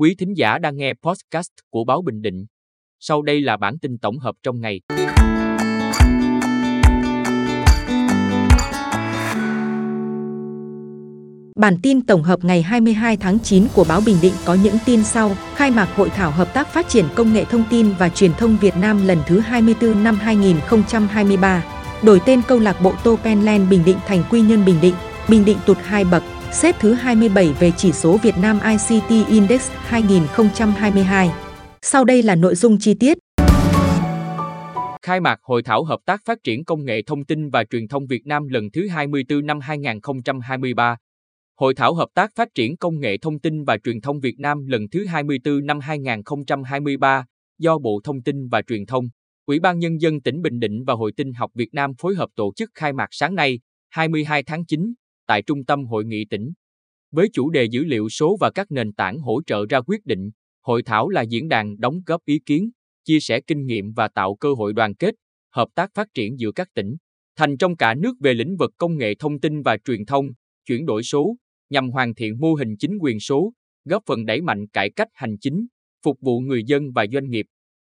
Quý thính giả đang nghe podcast của Báo Bình Định. Sau đây là bản tin tổng hợp trong ngày. Bản tin tổng hợp ngày 22 tháng 9 của Báo Bình Định có những tin sau. Khai mạc Hội thảo Hợp tác Phát triển Công nghệ Thông tin và Truyền thông Việt Nam lần thứ 24 năm 2023. Đổi tên câu lạc bộ Topenland Bình Định thành Quy Nhân Bình Định. Bình Định tụt hai bậc, xếp thứ 27 về chỉ số Việt Nam ICT Index 2022. Sau đây là nội dung chi tiết. Khai mạc Hội thảo Hợp tác Phát triển Công nghệ Thông tin và Truyền thông Việt Nam lần thứ 24 năm 2023. Hội thảo Hợp tác Phát triển Công nghệ Thông tin và Truyền thông Việt Nam lần thứ 24 năm 2023 do Bộ Thông tin và Truyền thông, Ủy ban Nhân dân tỉnh Bình Định và Hội Tin học Việt Nam phối hợp tổ chức khai mạc sáng nay, 22 tháng 9, tại Trung tâm Hội nghị tỉnh. Với chủ đề dữ liệu số và các nền tảng hỗ trợ ra quyết định, hội thảo là diễn đàn đóng góp ý kiến, chia sẻ kinh nghiệm và tạo cơ hội đoàn kết, hợp tác phát triển giữa các tỉnh, thành trong cả nước về lĩnh vực công nghệ thông tin và truyền thông, chuyển đổi số, nhằm hoàn thiện mô hình chính quyền số, góp phần đẩy mạnh cải cách hành chính, phục vụ người dân và doanh nghiệp.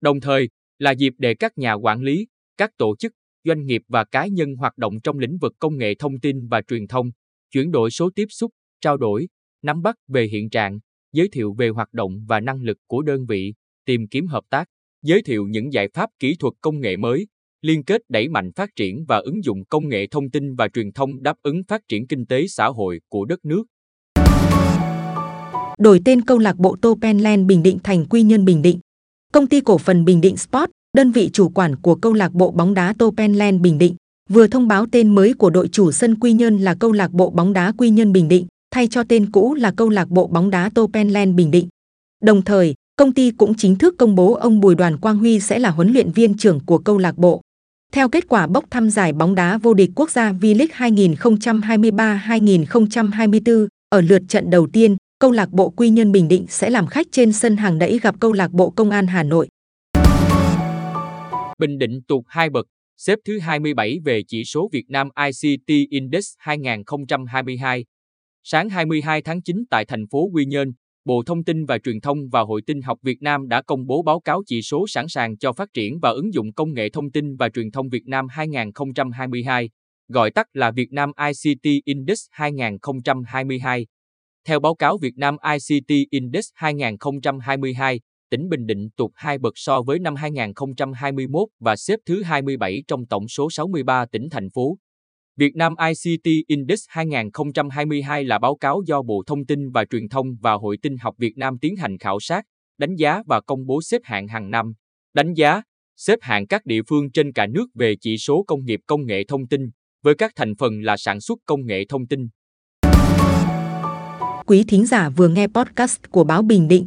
Đồng thời, là dịp để các nhà quản lý, các tổ chức, doanh nghiệp và cá nhân hoạt động trong lĩnh vực công nghệ thông tin và truyền thông, chuyển đổi số tiếp xúc, trao đổi, nắm bắt về hiện trạng, giới thiệu về hoạt động và năng lực của đơn vị, tìm kiếm hợp tác, giới thiệu những giải pháp kỹ thuật công nghệ mới, liên kết đẩy mạnh phát triển và ứng dụng công nghệ thông tin và truyền thông đáp ứng phát triển kinh tế xã hội của đất nước. Đổi tên câu lạc bộ Topenland Bình Định thành Quy Nhân Bình Định. Công ty cổ phần Bình Định Sport, đơn vị chủ quản của câu lạc bộ bóng đá Topenland Bình Định, vừa thông báo tên mới của đội chủ sân Quy Nhơn là câu lạc bộ bóng đá Quy Nhơn Bình Định, thay cho tên cũ là câu lạc bộ bóng đá Topenland Bình Định. Đồng thời, công ty cũng chính thức công bố ông Bùi Đoàn Quang Huy sẽ là huấn luyện viên trưởng của câu lạc bộ. Theo kết quả bốc thăm giải bóng đá vô địch quốc gia V-League 2023-2024, ở lượt trận đầu tiên, câu lạc bộ Quy Nhơn Bình Định sẽ làm khách trên sân hàng đẫy gặp câu lạc bộ Công an Hà Nội. Bình Định tụt hai bậc, xếp thứ 27 về chỉ số Việt Nam ICT Index 2022. Sáng 22 tháng 9 tại thành phố Quy Nhơn, Bộ Thông tin và Truyền thông và Hội tin học Việt Nam đã công bố báo cáo chỉ số sẵn sàng cho phát triển và ứng dụng công nghệ thông tin và truyền thông Việt Nam 2022, gọi tắt là Việt Nam ICT Index 2022. Theo báo cáo Việt Nam ICT Index 2022, tỉnh Bình Định tụt hai bậc so với năm 2021 và xếp thứ 27 trong tổng số 63 tỉnh thành phố. Việt Nam ICT Index 2022 là báo cáo do Bộ Thông tin và Truyền thông và Hội tin học Việt Nam tiến hành khảo sát, đánh giá và công bố xếp hạng hàng năm. Đánh giá, xếp hạng các địa phương trên cả nước về chỉ số công nghiệp công nghệ thông tin, với các thành phần là sản xuất công nghệ thông tin. Quý thính giả vừa nghe podcast của Báo Bình Định.